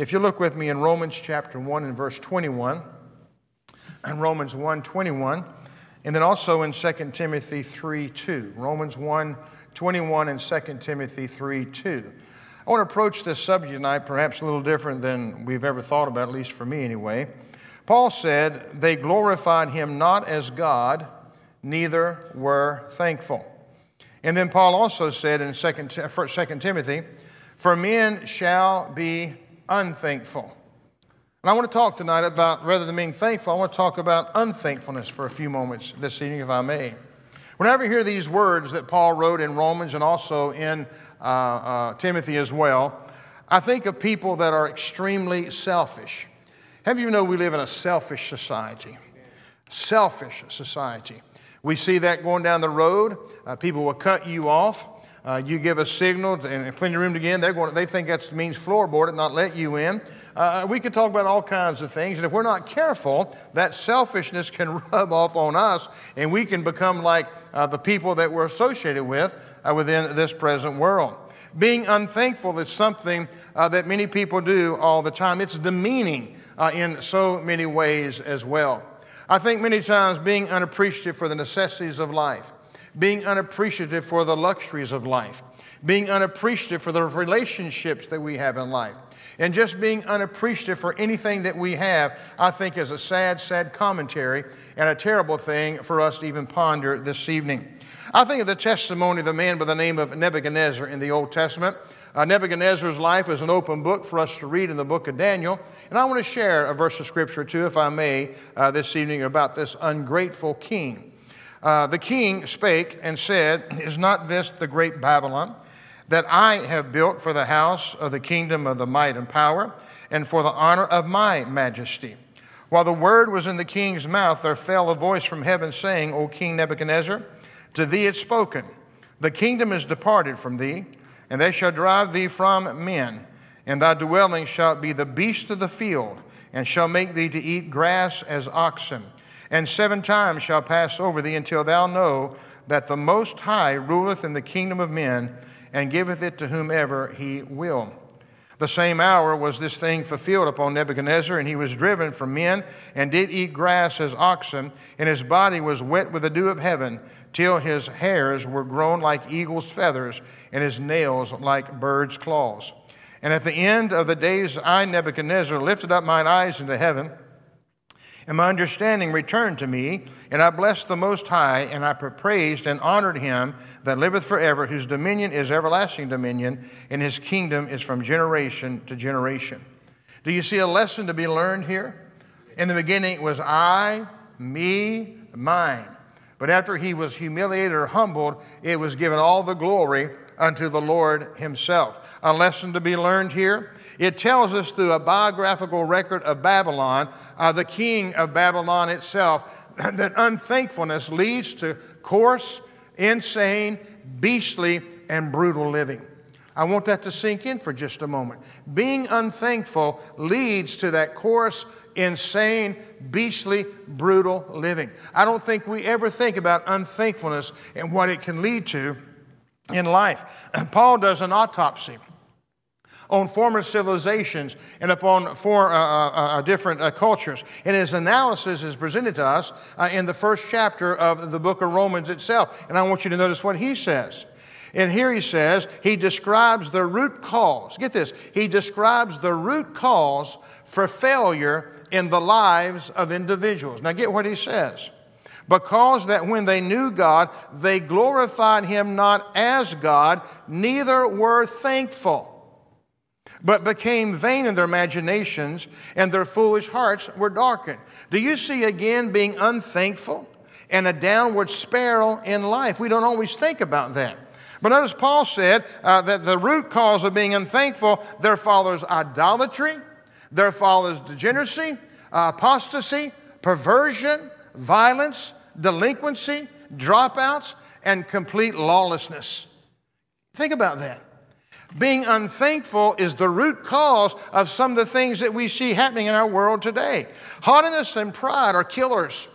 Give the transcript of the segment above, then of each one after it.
If you look with me in Romans chapter 1 and verse 21, and Romans 1 21, and then also in 2 Timothy 3 2. Romans 1 21 and 2 Timothy 3 2. I want to approach this subject tonight perhaps a little different than we've ever thought about, at least for me anyway. Paul said, They glorified him not as God, neither were thankful. And then Paul also said in 2 Timothy, For men shall be unthankful. And I want to talk tonight about, rather than being thankful, I want to talk about unthankfulness for a few moments this evening, if I may. Whenever you hear these words that Paul wrote in Romans and also in uh, uh, Timothy as well, I think of people that are extremely selfish. Have you know we live in a selfish society? Selfish society. We see that going down the road. Uh, people will cut you off. Uh, you give a signal and clean your room again. They're going. they think that means floorboard it, not let you in. Uh, we could talk about all kinds of things, and if we're not careful, that selfishness can rub off on us, and we can become like uh, the people that we're associated with uh, within this present world. Being unthankful is something uh, that many people do all the time. It's demeaning uh, in so many ways as well. I think many times being unappreciative for the necessities of life, being unappreciative for the luxuries of life, being unappreciative for the relationships that we have in life, and just being unappreciative for anything that we have, I think is a sad, sad commentary and a terrible thing for us to even ponder this evening. I think of the testimony of the man by the name of Nebuchadnezzar in the Old Testament. Uh, Nebuchadnezzar's life is an open book for us to read in the book of Daniel. And I want to share a verse of scripture too, if I may, uh, this evening about this ungrateful king. Uh, the king spake and said, Is not this the great Babylon that I have built for the house of the kingdom of the might and power, and for the honor of my majesty? While the word was in the king's mouth, there fell a voice from heaven saying, O King Nebuchadnezzar, to thee it's spoken, The kingdom is departed from thee, and they shall drive thee from men, and thy dwelling shall be the beasts of the field, and shall make thee to eat grass as oxen. And seven times shall pass over thee until thou know that the Most High ruleth in the kingdom of men, and giveth it to whomever he will. The same hour was this thing fulfilled upon Nebuchadnezzar, and he was driven from men, and did eat grass as oxen, and his body was wet with the dew of heaven, till his hairs were grown like eagle's feathers, and his nails like bird's claws. And at the end of the days, I, Nebuchadnezzar, lifted up mine eyes into heaven and my understanding returned to me, and I blessed the Most High, and I praised and honored him that liveth forever, whose dominion is everlasting dominion, and his kingdom is from generation to generation. Do you see a lesson to be learned here? In the beginning, it was I, me, mine. But after he was humiliated or humbled, it was given all the glory unto the Lord himself. A lesson to be learned here. It tells us through a biographical record of Babylon, uh, the king of Babylon itself, that unthankfulness leads to coarse, insane, beastly, and brutal living. I want that to sink in for just a moment. Being unthankful leads to that coarse, insane, beastly, brutal living. I don't think we ever think about unthankfulness and what it can lead to in life. Paul does an autopsy on former civilizations and upon four uh, uh, uh, different uh, cultures. And his analysis is presented to us uh, in the first chapter of the book of Romans itself. And I want you to notice what he says. And here he says, he describes the root cause. Get this. He describes the root cause for failure in the lives of individuals. Now, get what he says because that when they knew God, they glorified him not as God, neither were thankful, but became vain in their imaginations, and their foolish hearts were darkened. Do you see again being unthankful and a downward spiral in life? We don't always think about that. But notice Paul said uh, that the root cause of being unthankful, there follows idolatry, there follows degeneracy, uh, apostasy, perversion, violence, delinquency, dropouts, and complete lawlessness. Think about that. Being unthankful is the root cause of some of the things that we see happening in our world today. Haughtiness and pride are killers.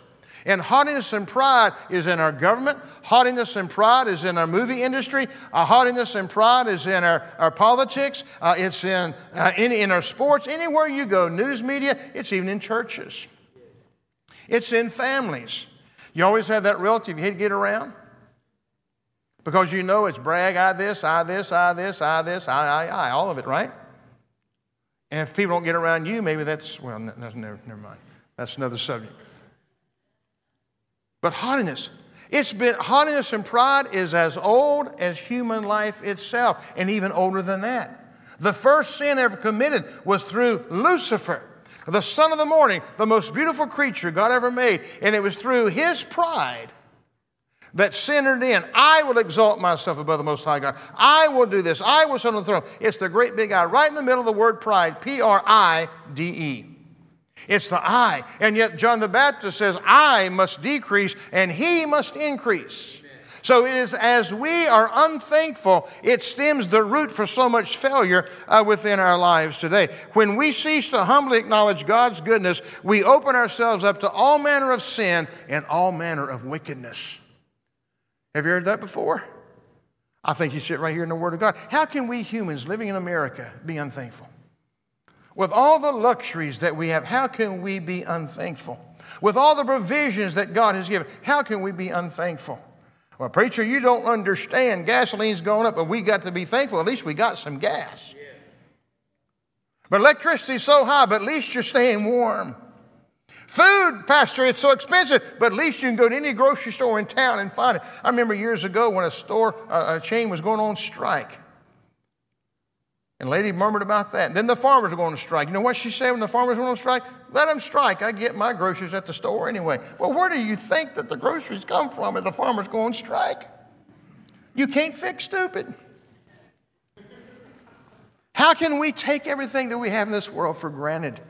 And haughtiness and pride is in our government. Haughtiness and pride is in our movie industry. Uh, haughtiness and pride is in our, our politics. Uh, it's in, uh, in, in our sports. Anywhere you go, news media, it's even in churches. It's in families. You always have that relative you hate to get around because you know it's brag, I this, I this, I this, I this, I, I, I, all of it, right? And if people don't get around you, maybe that's, well, never, never mind. That's another subject. But haughtiness, it's been, haughtiness and pride is as old as human life itself, and even older than that. The first sin ever committed was through Lucifer, the son of the morning, the most beautiful creature God ever made. And it was through his pride that centered in. I will exalt myself above the Most High God. I will do this. I will sit on the throne. It's the great big I, right in the middle of the word pride, P R I D E. It's the I. And yet, John the Baptist says, I must decrease and he must increase. So it is as we are unthankful, it stems the root for so much failure uh, within our lives today. When we cease to humbly acknowledge God's goodness, we open ourselves up to all manner of sin and all manner of wickedness. Have you heard that before? I think you sit right here in the Word of God. How can we humans living in America be unthankful? With all the luxuries that we have, how can we be unthankful? With all the provisions that God has given, how can we be unthankful? Well, preacher, you don't understand. Gasoline's going up, but we got to be thankful. At least we got some gas. But electricity's so high, but at least you're staying warm. Food, Pastor, it's so expensive, but at least you can go to any grocery store in town and find it. I remember years ago when a store, a chain was going on strike. And lady murmured about that. And then the farmers were going to strike. You know what she said when the farmers went on strike? Let them strike. I get my groceries at the store anyway. Well, where do you think that the groceries come from if the farmers go on strike? You can't fix stupid. How can we take everything that we have in this world for granted?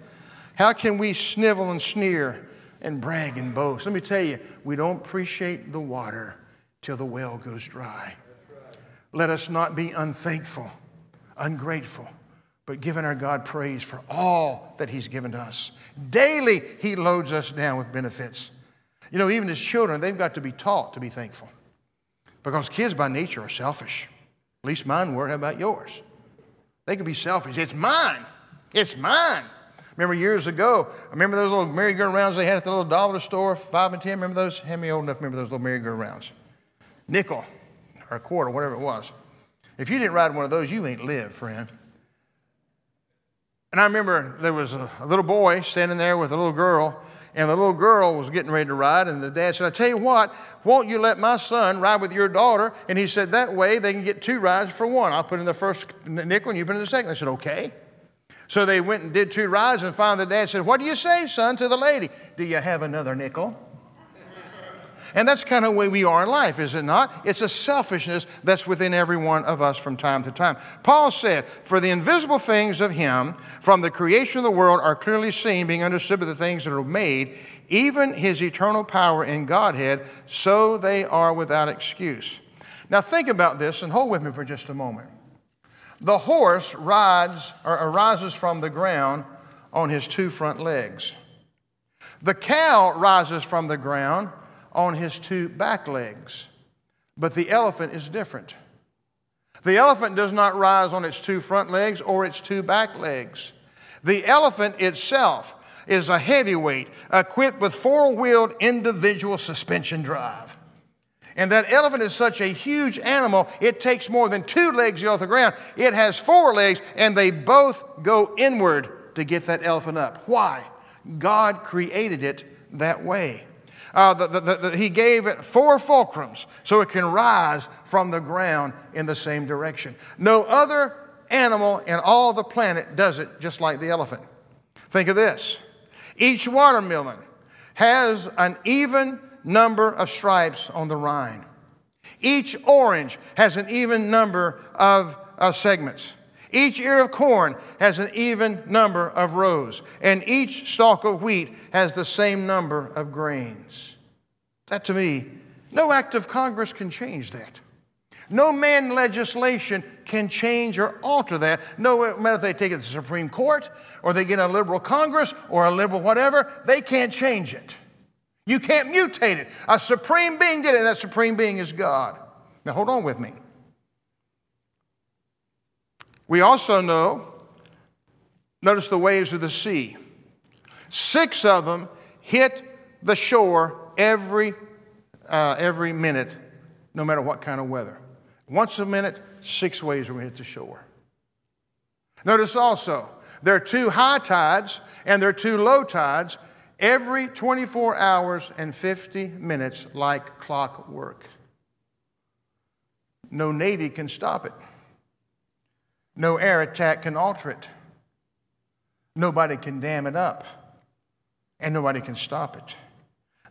How can we snivel and sneer and brag and boast? Let me tell you, we don't appreciate the water till the well goes dry. Let us not be unthankful ungrateful, but giving our God praise for all that He's given to us. Daily, He loads us down with benefits. You know, even as children, they've got to be taught to be thankful because kids by nature are selfish. At least mine were. How about yours? They can be selfish. It's mine. It's mine. Remember years ago, I remember those little merry-go-rounds they had at the little dollar store, five and ten. Remember those? How many old enough remember those little merry-go-rounds? Nickel or a quarter, whatever it was. If you didn't ride one of those, you ain't lived, friend. And I remember there was a, a, little boy standing there with a little girl, and the little girl was getting ready to ride, and the dad said, I tell you what, won't you let my son ride with your daughter? And he said, that way they can get two rides for one. I'll put in the first nickel, and you put in the second. They said, okay. So they went and did two rides, and found the dad said, What do you say, son, to the lady? Do you have another nickel? And that's kind of the way we are in life, is it not? It's a selfishness that's within every one of us from time to time. Paul said, For the invisible things of him from the creation of the world are clearly seen, being understood by the things that are made, even his eternal power in Godhead, so they are without excuse. Now think about this and hold with me for just a moment. The horse rides or arises from the ground on his two front legs. The cow rises from the ground on his two back legs. But the elephant is different. The elephant does not rise on its two front legs or its two back legs. The elephant itself is a heavyweight equipped with four wheeled individual suspension drive. And that elephant is such a huge animal, it takes more than two legs off the ground. It has four legs, and they both go inward to get that elephant up. Why? God created it that way uh, the, the, the, he gave it four fulcrums so it can rise from the ground in the same direction. No other animal in all the planet does it just like the elephant. Think of this each watermelon has an even number of stripes on the rind, each orange has an even number of, of segments. Each ear of corn has an even number of rows, and each stalk of wheat has the same number of grains. That to me, no act of Congress can change that. No man legislation can change or alter that. No matter if they take it to the Supreme Court or they get a liberal Congress or a liberal whatever, they can't change it. You can't mutate it. A supreme being did it, and that supreme being is God. Now, hold on with me. We also know, notice the waves of the sea. Six of them hit the shore every, uh, every minute, no matter what kind of weather. Once a minute, six waves will hit the shore. Notice also, there are two high tides and there are two low tides every 24 hours and 50 minutes, like clockwork. No Navy can stop it. No air attack can alter it. Nobody can dam it up. And nobody can stop it.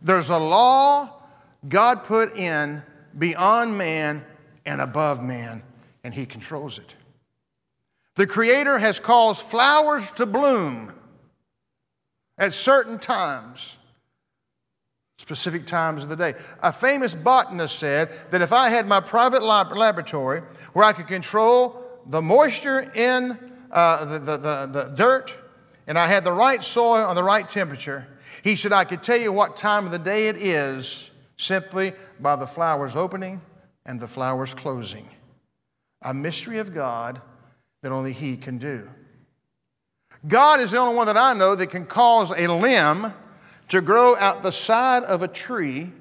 There's a law God put in beyond man and above man, and He controls it. The Creator has caused flowers to bloom at certain times, specific times of the day. A famous botanist said that if I had my private lab- laboratory where I could control the moisture in uh, the, the, the, the dirt and I had the right soil and the right temperature, he said I could tell you what time of the day it is simply by the flowers opening and the flowers closing. A mystery of God that only He can do. God is the only one that I know that can cause a limb to grow out the side of a tree,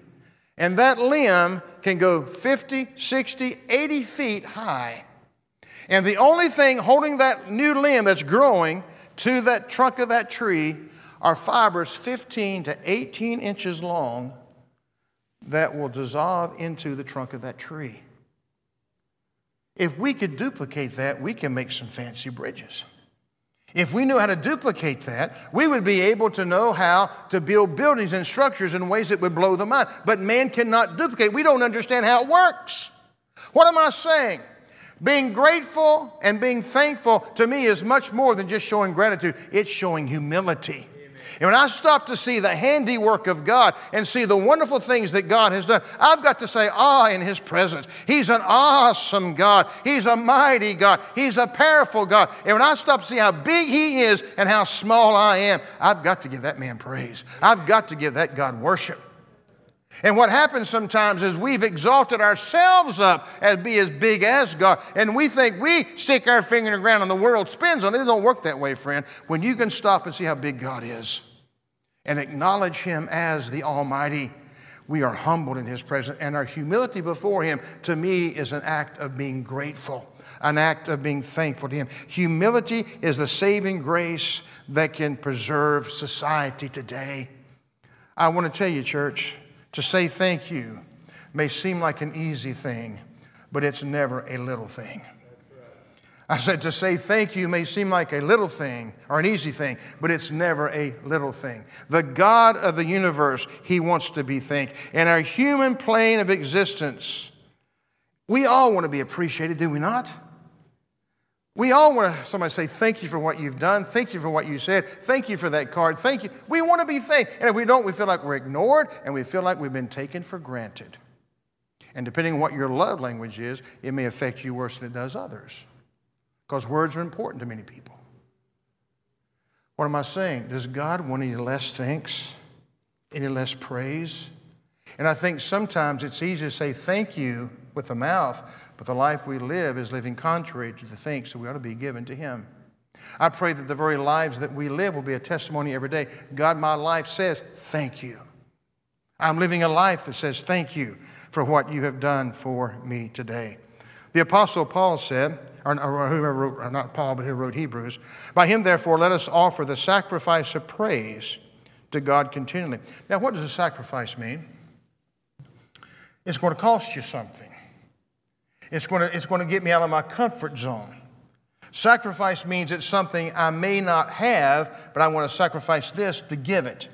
and that limb can go 50, 60, 80 feet high. And the only thing holding that new limb that's growing to that trunk of that tree are fibers 15 to 18 inches long that will dissolve into the trunk of that tree. If we could duplicate that, we can make some fancy bridges. If we knew how to duplicate that, we would be able to know how to build buildings and structures in ways that would blow the mind. But man cannot duplicate. We don't understand how it works. What am I saying? Being grateful and being thankful to me is much more than just showing gratitude, it's showing humility. And when I stop to see the handiwork of God and see the wonderful things that God has done, I've got to say, ah, in His presence. He's an awesome God. He's a mighty God. He's a powerful God. And when I stop to see how big He is and how small I am, I've got to give that man praise. I've got to give that God worship. And what happens sometimes is we've exalted ourselves up as be as big as God. And we think we stick our finger in the ground and the world spins on it. It don't work that way, friend. When you can stop and see how big God is and acknowledge Him as the Almighty, we are humbled in His presence. And our humility before Him, to me, is an act of being grateful, an act of being thankful to Him. Humility is the saving grace that can preserve society today. I want to tell you, church, to say thank you may seem like an easy thing, but it's never a little thing. I said to say thank you may seem like a little thing or an easy thing, but it's never a little thing. The God of the universe, He wants to be thanked. In our human plane of existence, we all want to be appreciated, do we not? We all want to, somebody say, thank you for what you've done. Thank you for what you said. Thank you for that card. Thank you. We want to be thanked. And if we don't, we feel like we're ignored and we feel like we've been taken for granted. And depending on what your love language is, it may affect you worse than it does others. Because words are important to many people. What am I saying? Does God want any less thanks? Any less praise? And I think sometimes it's easy to say thank you with the mouth, but the life we live is living contrary to the things that we ought to be given to Him. I pray that the very lives that we live will be a testimony every day. God, my life says, thank you. I'm living a life that says, thank you for what you have done for me today. The Apostle Paul said, or, whoever wrote, or not Paul, but who wrote Hebrews, by him, therefore, let us offer the sacrifice of praise to God continually. Now, what does a sacrifice mean? It's going to cost you something. It's going to, it's going to get me out of my comfort zone. Sacrifice means it's something I may not have, but I want to sacrifice this to give it.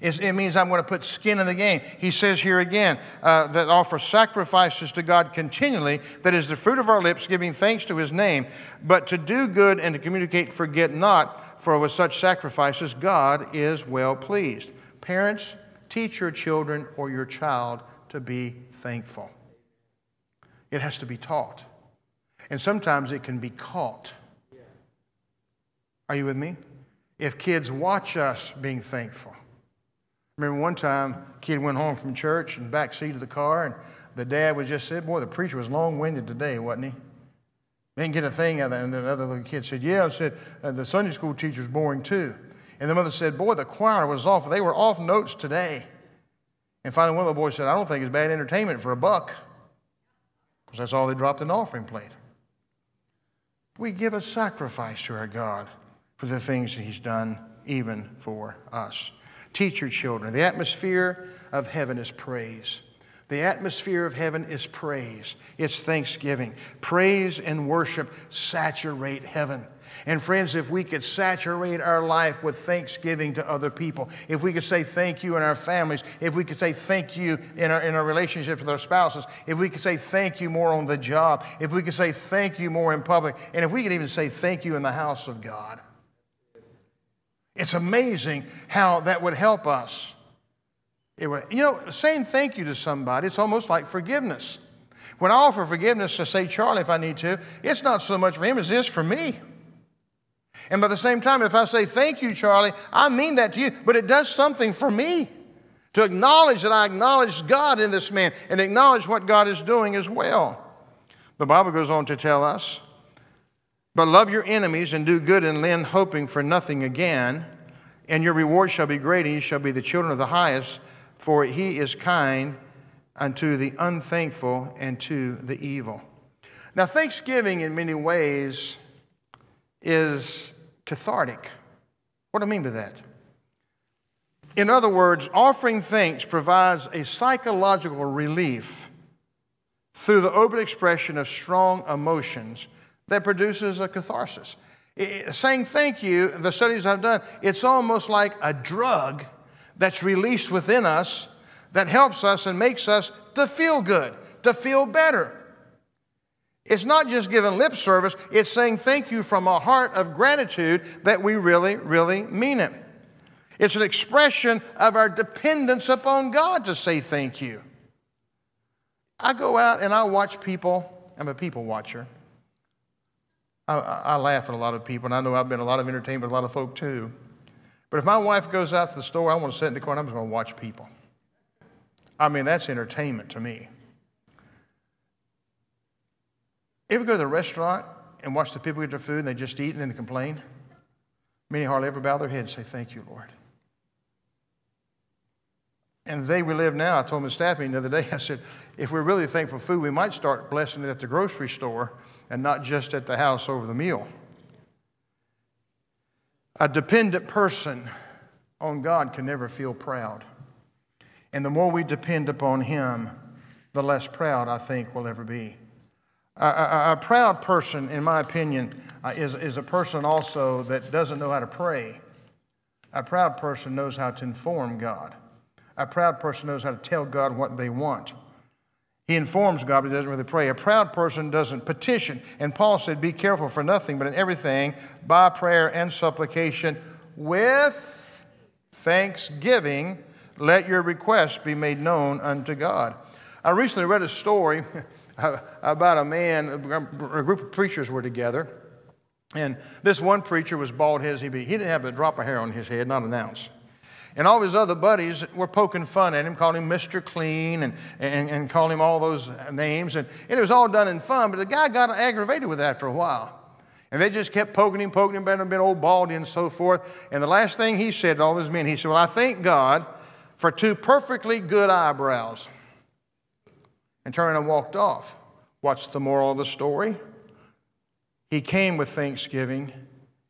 It means I'm going to put skin in the game. He says here again uh, that offer sacrifices to God continually, that is the fruit of our lips, giving thanks to his name. But to do good and to communicate, forget not, for with such sacrifices God is well pleased. Parents, teach your children or your child to be thankful. It has to be taught. And sometimes it can be caught. Are you with me? If kids watch us being thankful, Remember one time, a kid went home from church the back seat of the car, and the dad was just said, Boy, the preacher was long winded today, wasn't he? Didn't get a thing out of that. And the other little kid said, Yeah, I said, uh, the Sunday school teacher was boring too. And the mother said, Boy, the choir was off. They were off notes today. And finally, one of the boys said, I don't think it's bad entertainment for a buck, because that's all they dropped in the offering plate. We give a sacrifice to our God for the things that He's done, even for us. Teach your children. The atmosphere of heaven is praise. The atmosphere of heaven is praise. It's thanksgiving. Praise and worship saturate heaven. And friends, if we could saturate our life with thanksgiving to other people, if we could say thank you in our families, if we could say thank you in our, in our relationships with our spouses, if we could say thank you more on the job, if we could say thank you more in public, and if we could even say thank you in the house of God, it's amazing how that would help us. It you know, saying thank you to somebody, it's almost like forgiveness. When I offer forgiveness to say Charlie if I need to, it's not so much for him as it is for me. And by the same time, if I say thank you, Charlie, I mean that to you, but it does something for me to acknowledge that I acknowledge God in this man and acknowledge what God is doing as well. The Bible goes on to tell us, but love your enemies and do good and lend, hoping for nothing again, and your reward shall be great, and you shall be the children of the highest for he is kind unto the unthankful and to the evil. Now, thanksgiving in many ways is cathartic. What do I mean by that? In other words, offering thanks provides a psychological relief through the open expression of strong emotions that produces a catharsis. saying thank you, the studies I've done, it's almost like a drug that's released within us that helps us and makes us to feel good, to feel better. It's not just giving lip service, it's saying thank you from a heart of gratitude that we really, really mean it. It's an expression of our dependence upon God to say thank you. I go out and I watch people, I'm a people watcher. I, I laugh at a lot of people, and I know I've been a lot of entertainment a lot of folk too. But if my wife goes out to the store, I want to sit in the corner, I'm just going to watch people. I mean, that's entertainment to me. Ever go to the restaurant and watch the people get their food and they just eat and then they complain? Many hardly ever bow their head and say, Thank you, Lord. And the day we live now, I told my staff meeting the other day, I said, if we're really thankful for food, we might start blessing it at the grocery store and not just at the house over the meal. A dependent person on God can never feel proud. And the more we depend upon Him, the less proud I think we'll ever be. A, a, a proud person, in my opinion, uh, is, is a person also that doesn't know how to pray. A proud person knows how to inform God. A proud person knows how to tell God what they want. He informs God, but he doesn't really pray. A proud person doesn't petition. And Paul said, Be careful for nothing, but in everything, by prayer and supplication, with thanksgiving, let your requests be made known unto God. I recently read a story about a man, a group of preachers were together. And this one preacher was bald headed. He didn't have a drop of hair on his head, not an ounce. And all his other buddies were poking fun at him, calling him Mr. Clean and, and, and calling him all those names. And, and it was all done in fun, but the guy got aggravated with that after a while. And they just kept poking him, poking him, being, being old baldy and so forth. And the last thing he said to all those men, he said, Well, I thank God for two perfectly good eyebrows. And turned and walked off. What's the moral of the story? He came with thanksgiving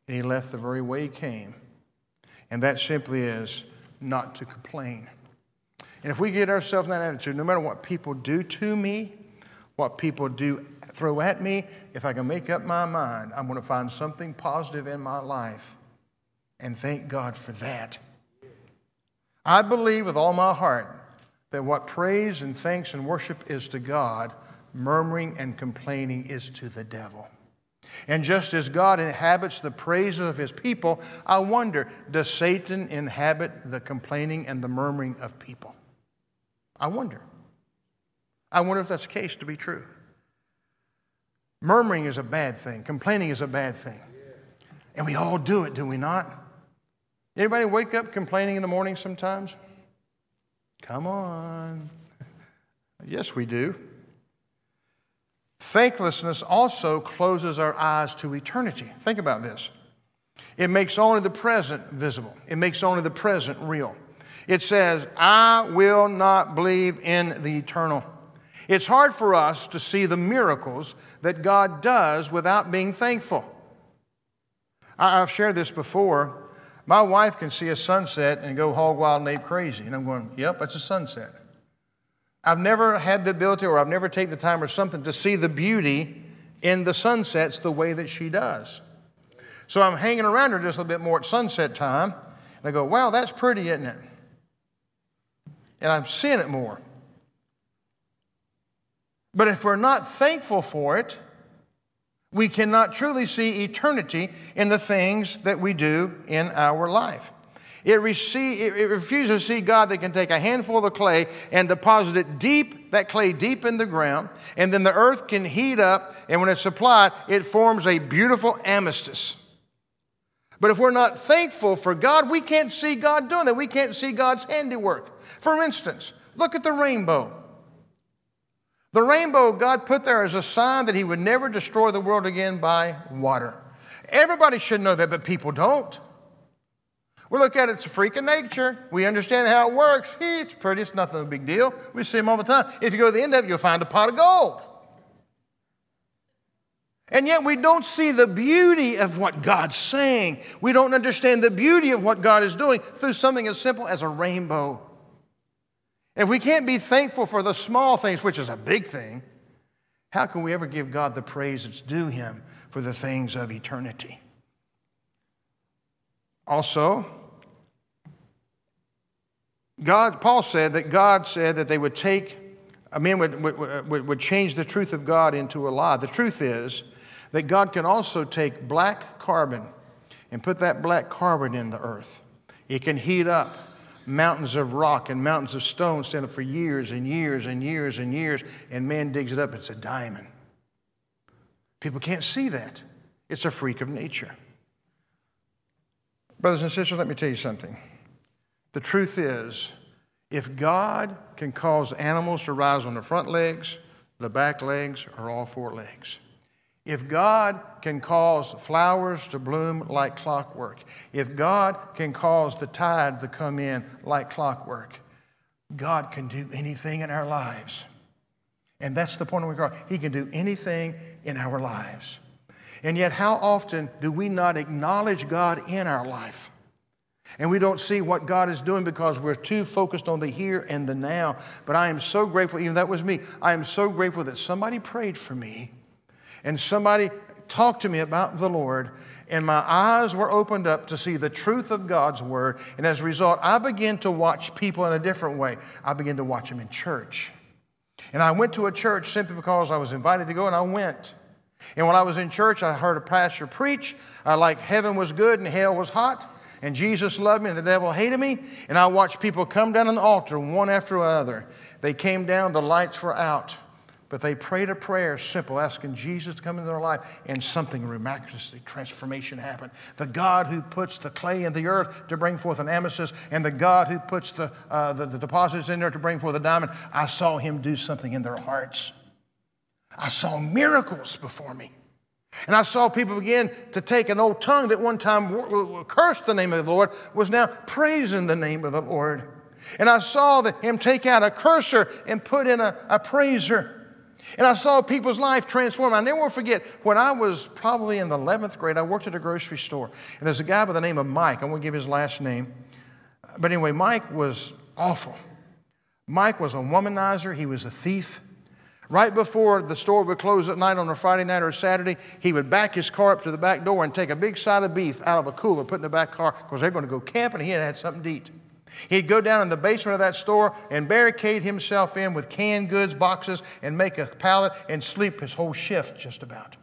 and he left the very way he came. And that simply is not to complain. And if we get ourselves in that attitude, no matter what people do to me, what people do throw at me, if I can make up my mind, I'm going to find something positive in my life. And thank God for that. I believe with all my heart that what praise and thanks and worship is to God, murmuring and complaining is to the devil. And just as God inhabits the praises of his people, I wonder does Satan inhabit the complaining and the murmuring of people? I wonder. I wonder if that's the case to be true. Murmuring is a bad thing, complaining is a bad thing. And we all do it, do we not? Anybody wake up complaining in the morning sometimes? Come on. yes, we do. Thanklessness also closes our eyes to eternity. Think about this. It makes only the present visible, it makes only the present real. It says, I will not believe in the eternal. It's hard for us to see the miracles that God does without being thankful. I've shared this before. My wife can see a sunset and go hog wild and ape crazy. And I'm going, yep, that's a sunset. I've never had the ability or I've never taken the time or something to see the beauty in the sunsets the way that she does. So I'm hanging around her just a little bit more at sunset time. And I go, wow, that's pretty, isn't it? And I'm seeing it more. But if we're not thankful for it, we cannot truly see eternity in the things that we do in our life. It, receive, it, refuses to see God that can take a handful of the clay and deposit it deep, that clay deep in the ground, and then the earth can heat up, and when it's supplied, it forms a beautiful amethyst. But if we're not thankful for God, we can't see God doing that. We can't see God's handiwork. For instance, look at the rainbow. The rainbow God put there as a sign that He would never destroy the world again by water. Everybody should know that, but people don't. We look at it, it's a freak of nature. We understand how it works. It's pretty, it's nothing a big deal. We see them all the time. If you go to the end of it, you'll find a pot of gold. And yet we don't see the beauty of what God's saying. We don't understand the beauty of what God is doing through something as simple as a rainbow. If we can't be thankful for the small things, which is a big thing, how can we ever give God the praise that's due Him for the things of eternity? Also, God, Paul said that God said that they would take, a man would, would, would change the truth of God into a lie. The truth is that God can also take black carbon and put that black carbon in the earth. It can heat up mountains of rock and mountains of stone stand up for years and years and years and years, and man digs it up, it's a diamond. People can't see that. It's a freak of nature. Brothers and sisters, let me tell you something. The truth is, if God can cause animals to rise on the front legs, the back legs, or all four legs, if God can cause flowers to bloom like clockwork, if God can cause the tide to come in like clockwork, God can do anything in our lives. And that's the point of God. He can do anything in our lives. And yet, how often do we not acknowledge God in our life? And we don't see what God is doing because we're too focused on the here and the now. But I am so grateful, even that was me, I am so grateful that somebody prayed for me and somebody talked to me about the Lord, and my eyes were opened up to see the truth of God's Word. And as a result, I began to watch people in a different way. I began to watch them in church. And I went to a church simply because I was invited to go, and I went. And when I was in church, I heard a pastor preach uh, like heaven was good and hell was hot, and Jesus loved me and the devil hated me. And I watched people come down on the altar one after another. They came down, the lights were out. But they prayed a prayer simple, asking Jesus to come into their life, and something miraculously transformation happened. The God who puts the clay in the earth to bring forth an amethyst, and the God who puts the, uh, the, the deposits in there to bring forth a diamond, I saw him do something in their hearts. I saw miracles before me. And I saw people begin to take an old tongue that one time cursed the name of the Lord, was now praising the name of the Lord. And I saw that him take out a curser and put in a, a praiser. And I saw people's life transform. I never will forget when I was probably in the 11th grade, I worked at a grocery store. And there's a guy by the name of Mike. I won't give his last name. But anyway, Mike was awful. Mike was a womanizer, he was a thief. Right before the store would close at night on a Friday night or a Saturday, he would back his car up to the back door and take a big side of beef out of a cooler, put in the back car, because they're going to go camping. He had had something to eat. He'd go down in the basement of that store and barricade himself in with canned goods boxes and make a pallet and sleep his whole shift just about.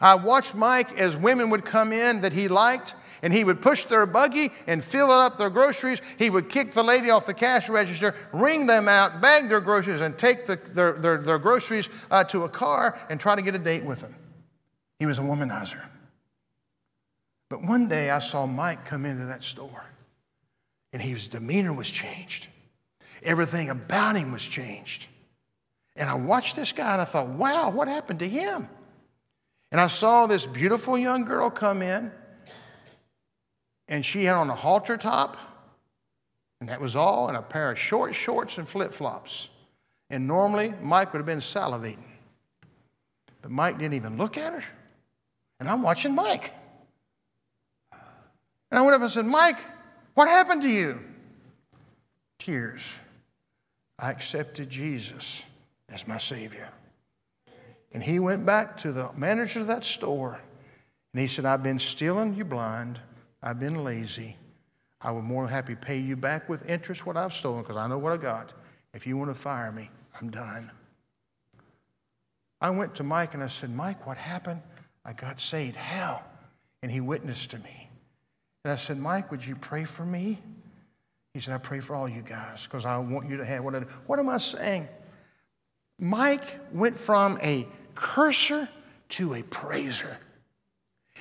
I watched Mike as women would come in that he liked, and he would push their buggy and fill it up their groceries. He would kick the lady off the cash register, ring them out, bag their groceries, and take the, their, their, their, groceries uh, to a car and try to get a date with them. He was a womanizer. But one day I saw Mike come into that store and his demeanor was changed. Everything about him was changed. And I watched this guy and I thought, wow, what happened to him? And I saw this beautiful young girl come in, and she had on a halter top, and that was all, and a pair of short shorts and flip flops. And normally, Mike would have been salivating. But Mike didn't even look at her. And I'm watching Mike. And I went up and said, Mike, what happened to you? Tears. I accepted Jesus as my Savior. And he went back to the manager of that store and he said, I've been stealing you blind. I've been lazy. I would more than happy pay you back with interest what I've stolen because I know what I got. If you want to fire me, I'm done. I went to Mike and I said, Mike, what happened? I got saved. How? And he witnessed to me. And I said, Mike, would you pray for me? He said, I pray for all you guys because I want you to have what I. What am I saying? Mike went from a curser to a praiser.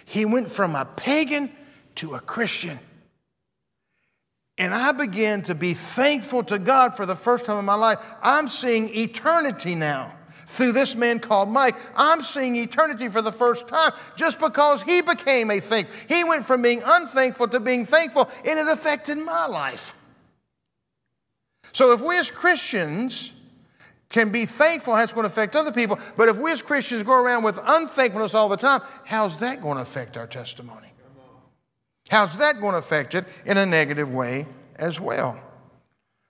He went from a pagan to a Christian. And I began to be thankful to God for the first time in my life. I'm seeing eternity now through this man called Mike. I'm seeing eternity for the first time just because he became a thankful. He went from being unthankful to being thankful, and it affected my life. So if we as Christians can be thankful, that's going to affect other people. But if we as Christians go around with unthankfulness all the time, how's that going to affect our testimony? How's that going to affect it in a negative way as well?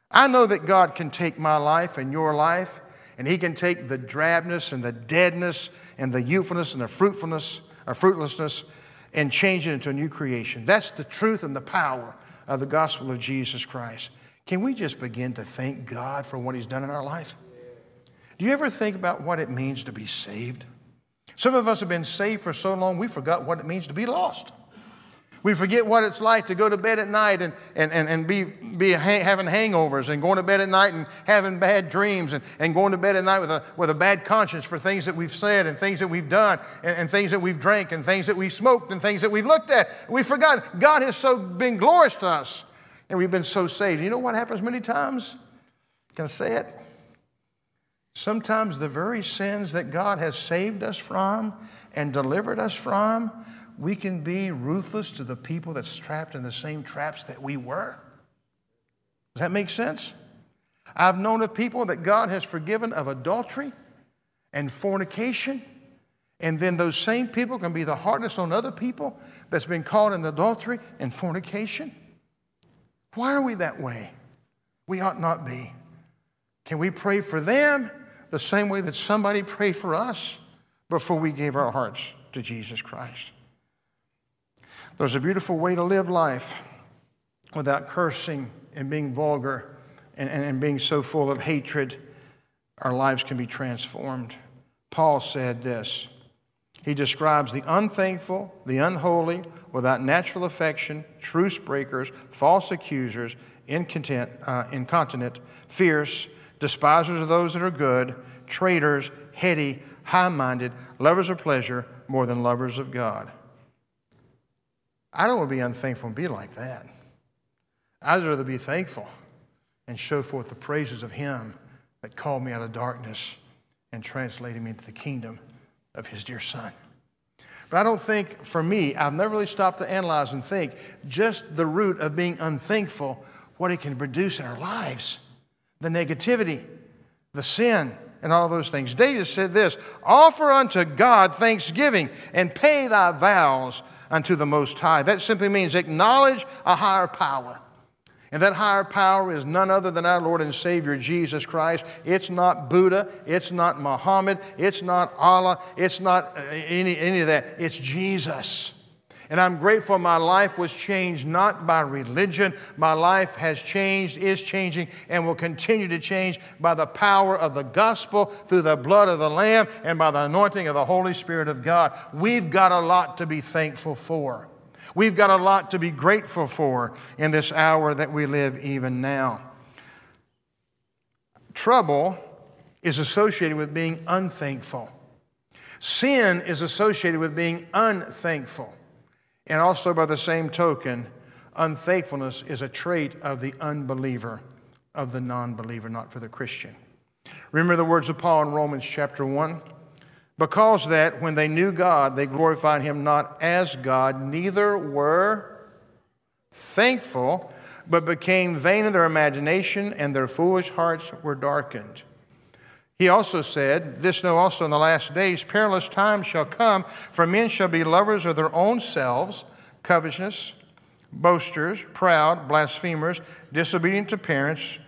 I know that God can take my life and your life, and He can take the drabness and the deadness and the youthfulness and the fruitfulness or fruitlessness and change it into a new creation. That's the truth and the power of the gospel of Jesus Christ. Can we just begin to thank God for what He's done in our life? Do you ever think about what it means to be saved? Some of us have been saved for so long, we forgot what it means to be lost. We forget what it's like to go to bed at night and, and, and, and be, be having hangovers and going to bed at night and having bad dreams and, and going to bed at night with a, with a bad conscience for things that we've said and things that we've done and, and things that we've drank and things that we've smoked and things that we've looked at. We forgot God has so been glorious to us and we've been so saved. You know what happens many times? Can I say it? Sometimes the very sins that God has saved us from and delivered us from, we can be ruthless to the people that's trapped in the same traps that we were. Does that make sense? I've known of people that God has forgiven of adultery and fornication, and then those same people can be the hardest on other people that's been caught in adultery and fornication. Why are we that way? We ought not be. Can we pray for them the same way that somebody prayed for us before we gave our hearts to Jesus Christ. There's a beautiful way to live life without cursing and being vulgar and, and, and being so full of hatred. Our lives can be transformed. Paul said this. He describes the unthankful, the unholy, without natural affection, truce breakers, false accusers, incontent, uh, incontinent, fierce, despisers of those that are good, traitors, heady, high minded, lovers of pleasure more than lovers of God. I don't want to be unthankful and be like that. I'd rather be thankful and show forth the praises of Him that called me out of darkness and translated me into the kingdom of His dear Son. But I don't think, for me, I've never really stopped to analyze and think just the root of being unthankful, what it can produce in our lives the negativity, the sin, and all those things. David said this Offer unto God thanksgiving and pay thy vows unto the Most High. That simply means acknowledge a higher power. And that higher power is none other than our Lord and Savior Jesus Christ. It's not Buddha. It's not Muhammad. It's not Allah. It's not uh, any, any of that. It's Jesus. And I'm grateful my life was changed not by religion. My life has changed, is changing, and will continue to change by the power of the gospel through the blood of the Lamb and by the anointing of the Holy Spirit of God. We've got a lot to be thankful for. We've got a lot to be grateful for in this hour that we live even now. Trouble is associated with being unthankful. Sin is associated with being unthankful. And also, by the same token, unthankfulness is a trait of the unbeliever of the non believer, not for the Christian. Remember the words of Paul in Romans chapter 1? Because that when they knew God, they glorified him not as God, neither were thankful, but became vain in their imagination, and their foolish hearts were darkened. He also said, This know also in the last days, perilous times shall come, for men shall be lovers of their own selves, covetous, boasters, proud, blasphemers, disobedient to parents,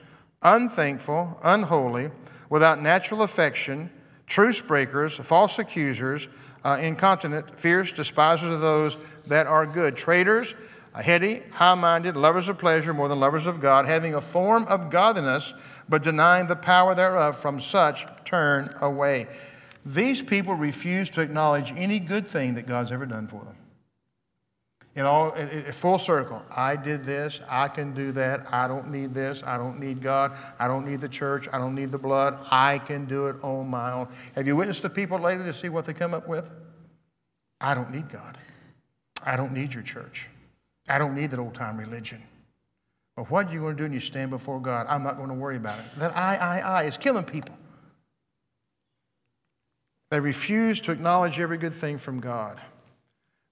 unthankful, unholy, without natural affection, truce breakers, false accusers, uh, incontinent, fierce, despisers of those that are good, traitors, heady, high minded, lovers of pleasure more than lovers of God, having a form of godliness, but denying the power thereof, from such turn away. These people refuse to acknowledge any good thing that God's ever done for them. In all, full circle. I did this. I can do that. I don't need this. I don't need God. I don't need the church. I don't need the blood. I can do it on my own. Have you witnessed the people lately to see what they come up with? I don't need God. I don't need your church. I don't need that old time religion. What are you going to do when you stand before God? I'm not going to worry about it. That I, I, I is killing people. They refuse to acknowledge every good thing from God.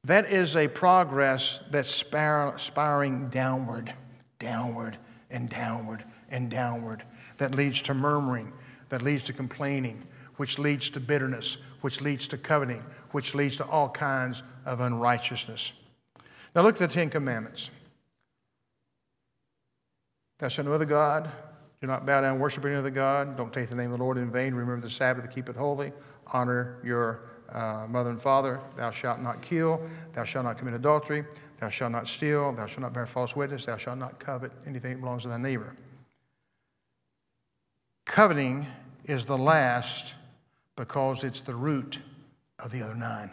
That is a progress that's spiraling downward, downward, and downward, and downward, that leads to murmuring, that leads to complaining, which leads to bitterness, which leads to coveting, which leads to all kinds of unrighteousness. Now look at the Ten Commandments. Thou shalt no other God. Do not bow down and worship any other God. Don't take the name of the Lord in vain. Remember the Sabbath keep it holy. Honor your uh, mother and father. Thou shalt not kill. Thou shalt not commit adultery. Thou shalt not steal. Thou shalt not bear false witness. Thou shalt not covet anything that belongs to thy neighbor. Coveting is the last because it's the root of the other nine.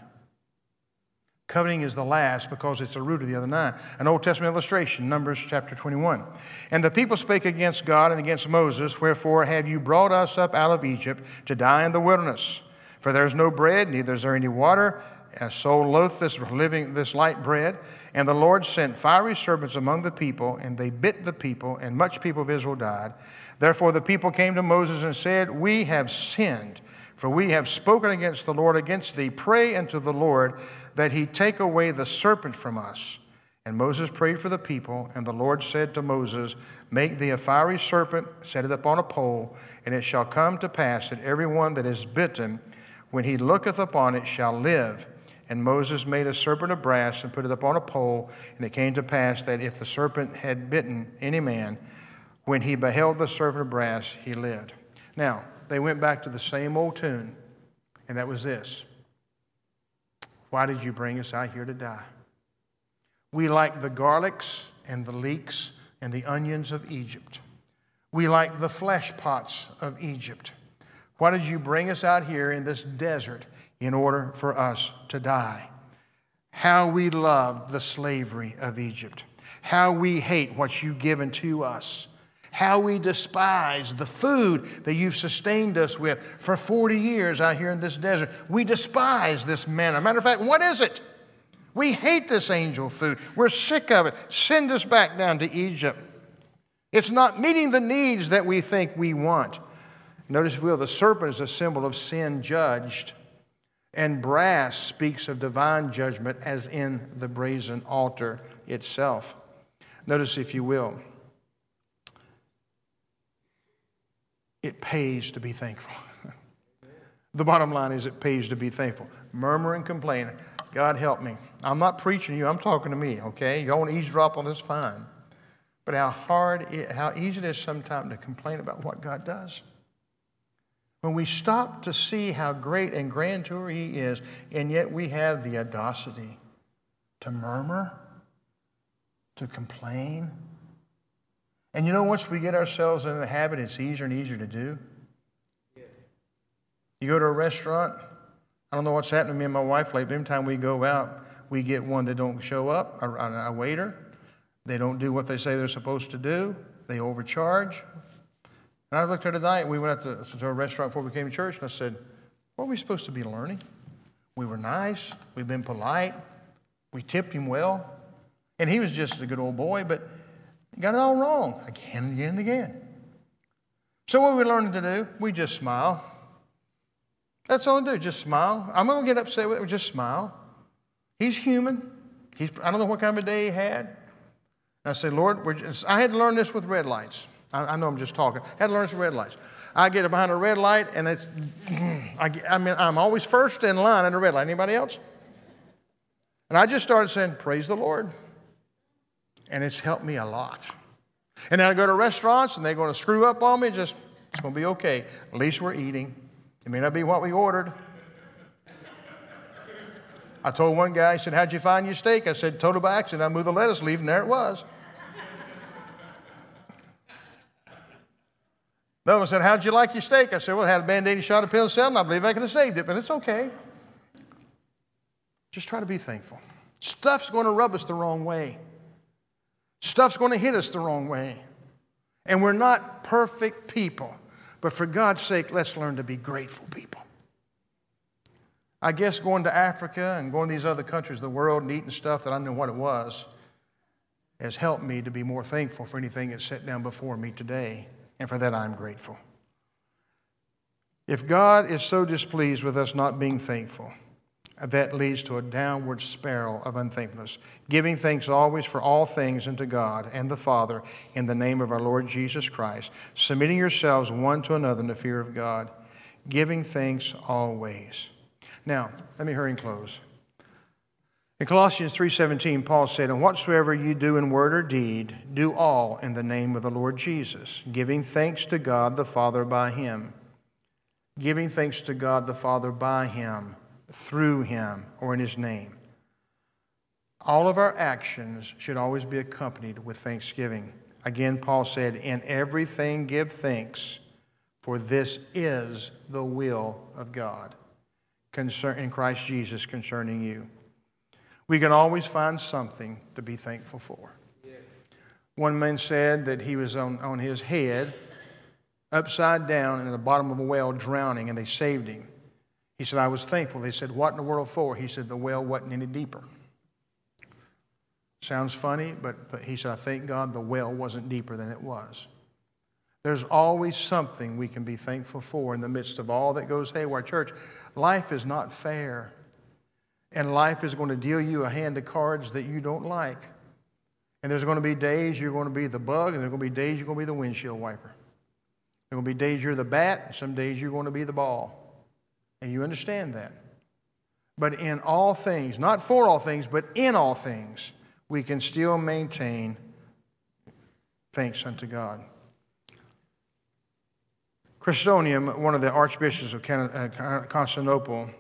Coveting is the last because it's the root of the other nine. An Old Testament illustration, Numbers chapter 21. And the people spake against God and against Moses, Wherefore have you brought us up out of Egypt to die in the wilderness? For there is no bread, neither is there any water. And so loath this living this light bread. And the Lord sent fiery serpents among the people, and they bit the people, and much people of Israel died. Therefore the people came to Moses and said, We have sinned, for we have spoken against the Lord, against thee. Pray unto the Lord that he take away the serpent from us. And Moses prayed for the people, and the Lord said to Moses, Make thee a fiery serpent, set it up on a pole, and it shall come to pass that every one that is bitten when he looketh upon it, shall live. And Moses made a serpent of brass and put it upon a pole. And it came to pass that if the serpent had bitten any man, when he beheld the serpent of brass, he lived. Now, they went back to the same old tune, and that was this Why did you bring us out here to die? We like the garlics and the leeks and the onions of Egypt. We like the flesh pots of Egypt. Why did you bring us out here in this desert in order for us to die? How we loved the slavery of Egypt. How we hate what you've given to us. How we despise the food that you've sustained us with for 40 years out here in this desert. We despise this manna. Matter of fact, what is it? We hate this angel food. We're sick of it. Send us back down to Egypt. It's not meeting the needs that we think we want. Notice, if you will, the serpent is a symbol of sin judged, and brass speaks of divine judgment, as in the brazen altar itself. Notice, if you will, it pays to be thankful. the bottom line is it pays to be thankful. Murmur and complain. God help me. I'm not preaching you, I'm talking to me, okay? You don't to eavesdrop on this, fine. But how hard, it, how easy it is sometimes to complain about what God does. When we stop to see how great and grandeur He is, and yet we have the audacity to murmur, to complain. And you know, once we get ourselves in the habit, it's easier and easier to do. You go to a restaurant, I don't know what's happening to me and my wife lately. Every time we go out, we get one that don't show up, a, a waiter. They don't do what they say they're supposed to do. They overcharge. And I looked at her tonight, we went out to, to a restaurant before we came to church, and I said, What are we supposed to be learning? We were nice, we've been polite, we tipped him well. And he was just a good old boy, but got it all wrong again and again and again. So, what are we learning to do? We just smile. That's all we do, just smile. I'm going to get upset with it, just smile. He's human. He's, I don't know what kind of a day he had. And I said, Lord, just, I had to learn this with red lights. I, I, know I'm just talking. I had to learn with red lights. I get behind a red light, and it's, I, I mean, I'm always first in line at a red light. Anybody else? And I just started saying, Praise the Lord. And it's helped me a lot. And then I go to restaurants and they're going to screw up on me. Just, it's going to be okay. At least we're eating. It may not be what we ordered. I told one guy, he said, How'd you find your steak? I said, Total by accident. I moved the lettuce leaf, and there it was. Another one said, How'd you like your steak? I said, Well, I had a band aid shot of penicillin. I believe I could have saved it, but it's okay. Just try to be thankful. Stuff's going to rub us the wrong way, stuff's going to hit us the wrong way. And we're not perfect people. But for God's sake, let's learn to be grateful people. I guess going to Africa and going to these other countries of the world and eating stuff that I knew what it was has helped me to be more thankful for anything that's set down before me today. And for that, I'm grateful. If God is so displeased with us not being thankful, that leads to a downward spiral of unthankfulness. Giving thanks always for all things unto God and the Father in the name of our Lord Jesus Christ, submitting yourselves one to another in the fear of God, giving thanks always. Now, let me hurry and close. In Colossians 3:17, Paul said, "And whatsoever you do in word or deed, do all in the name of the Lord Jesus, giving thanks to God the Father by him." Giving thanks to God the Father by him through him or in his name. All of our actions should always be accompanied with thanksgiving. Again, Paul said, In everything give thanks, for this is the will of God in Christ Jesus concerning you. We can always find something to be thankful for. One man said that he was on, on his head, upside down, in the bottom of a well, drowning, and they saved him. He said, I was thankful. They said, What in the world for? He said, The well wasn't any deeper. Sounds funny, but he said, I thank God the well wasn't deeper than it was. There's always something we can be thankful for in the midst of all that goes haywire. Church, life is not fair. And life is going to deal you a hand of cards that you don't like. And there's going to be days you're going to be the bug, and there's going to be days you're going to be the windshield wiper. There's going to be days you're the bat, and some days you're going to be the ball. And you understand that. But in all things, not for all things, but in all things, we can still maintain thanks unto God. Chrysostom, one of the archbishops of uh, Constantinople,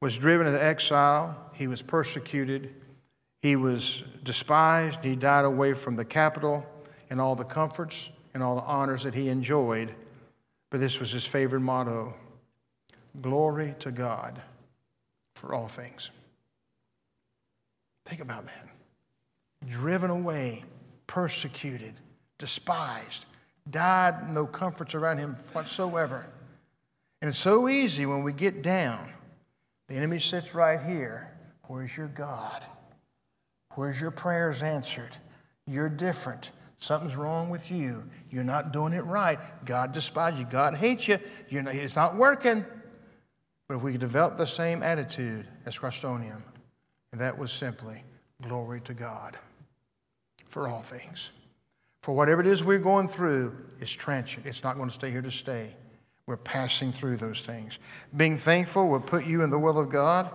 was driven into exile. He was persecuted. He was despised. He died away from the capital and all the comforts and all the honors that he enjoyed. But this was his favorite motto Glory to God for all things. Think about that. Driven away, persecuted, despised, died, no comforts around him whatsoever. And it's so easy when we get down. The enemy sits right here. Where's your God? Where's your prayers answered? You're different. Something's wrong with you. You're not doing it right. God despises you. God hates you. You're not, it's not working. But if we develop the same attitude as Chrysostom, and that was simply glory to God for all things. For whatever it is we're going through is transient. It's not going to stay here to stay. We're passing through those things. Being thankful will put you in the will of God.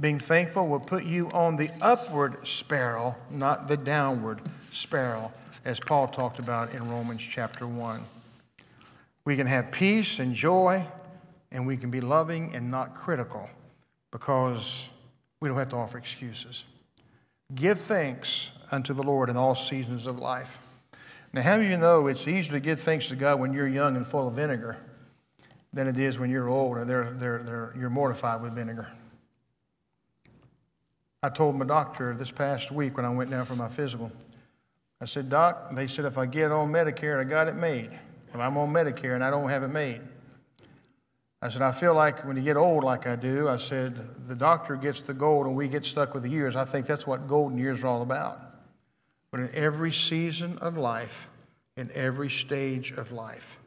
Being thankful will put you on the upward spiral, not the downward spiral, as Paul talked about in Romans chapter 1. We can have peace and joy and we can be loving and not critical because we don't have to offer excuses. Give thanks unto the Lord in all seasons of life. Now, how do you know it's easier to give thanks to God when you're young and full of vinegar than it is when you're old and they're, they're, they're, you're mortified with vinegar? I told my doctor this past week when I went down for my physical, I said, Doc, they said if I get on Medicare and I got it made, if I'm on Medicare and I don't have it made, I said, I feel like when you get old like I do, I said, the doctor gets the gold and we get stuck with the years. I think that's what golden years are all about. But in every season of life, in every stage of life,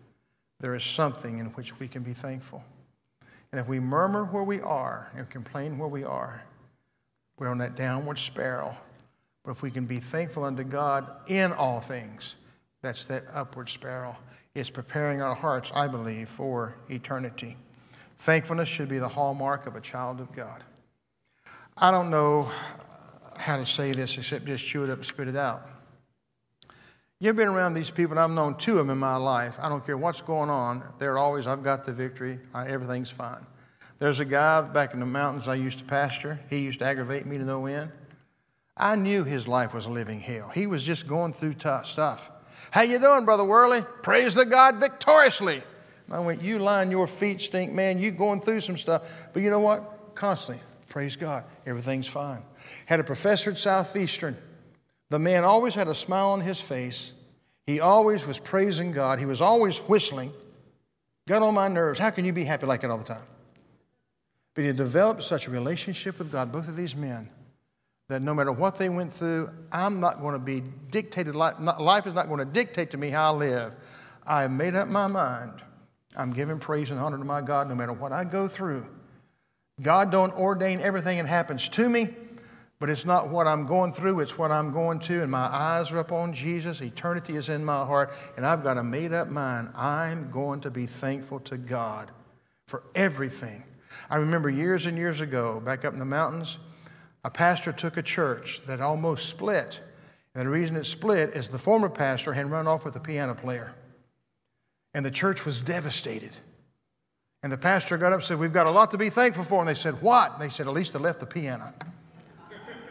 there is something in which we can be thankful. And if we murmur where we are and complain where we are, we're on that downward spiral. But if we can be thankful unto God in all things, that's that upward spiral. It's preparing our hearts, I believe, for eternity. Thankfulness should be the hallmark of a child of God. I don't know uh, how to say this except just chew it up and spit it out. You've been around these people, and I've known two of them in my life. I don't care what's going on, they're always, I've got the victory, everything's fine. There's a guy back in the mountains I used to pasture. He used to aggravate me to no end. I knew his life was a living hell. He was just going through tough stuff. How you doing, Brother Worley? Praise the God victoriously. I went, you lying, your feet stink, man. You going through some stuff. But you know what? Constantly, praise God. Everything's fine. Had a professor at Southeastern the man always had a smile on his face. He always was praising God. He was always whistling. Got on my nerves. How can you be happy like that all the time? But he developed such a relationship with God, both of these men, that no matter what they went through, I'm not going to be dictated. Life is not going to dictate to me how I live. I have made up my mind. I'm giving praise and honor to my God no matter what I go through. God don't ordain everything that happens to me. But it's not what I'm going through, it's what I'm going to, and my eyes are up on Jesus. Eternity is in my heart, and I've got a made up mind. I'm going to be thankful to God for everything. I remember years and years ago, back up in the mountains, a pastor took a church that almost split. And the reason it split is the former pastor had run off with a piano player. And the church was devastated. And the pastor got up and said, We've got a lot to be thankful for. And they said, What? And they said, At least they left the piano.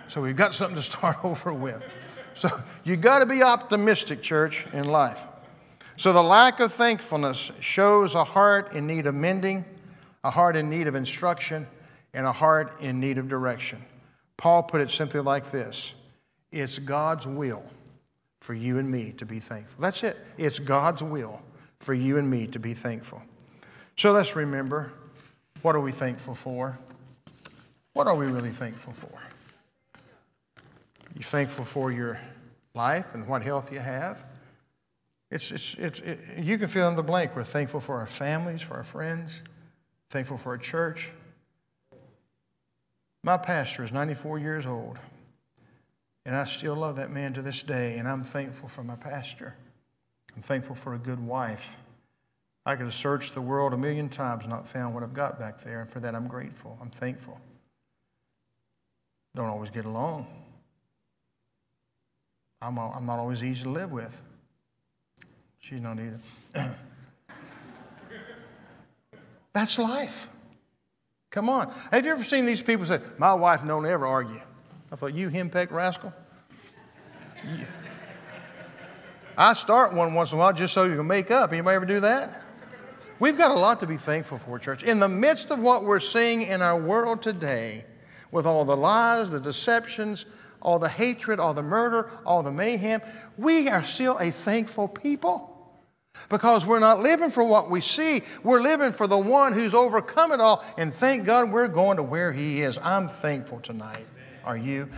So we've got something to start over with. So you got to be optimistic, church, in life. So the lack of thankfulness shows a heart in need of mending, a heart in need of instruction, and a heart in need of direction. Paul put it simply like this It's God's will for you and me to be thankful. That's it. It's God's will for you and me to be thankful. So let's remember what are we thankful for? What are we really thankful for? You're thankful for your life and what health you have. It's, it's, it's, it, you can fill in the blank. We're thankful for our families, for our friends, thankful for our church. My pastor is 94 years old, and I still love that man to this day, and I'm thankful for my pastor. I'm thankful for a good wife. I could have searched the world a million times and not found what I've got back there, and for that I'm grateful. I'm thankful. Don't always get along. I'm, I'm not always easy to live with. She's not either. That's life. Come on. Have you ever seen these people say, My wife don't ever argue? I thought, You henpecked rascal. I start one once in a while just so you can make up. Anybody ever do that? We've got a lot to be thankful for, church. In the midst of what we're seeing in our world today, with all the lies, the deceptions, all the hatred, all the murder, all the mayhem, we are still a thankful people. Because we're not living for what we see, we're living for the one who's overcome it all. And thank God we're going to where He is. I'm thankful tonight. Are you?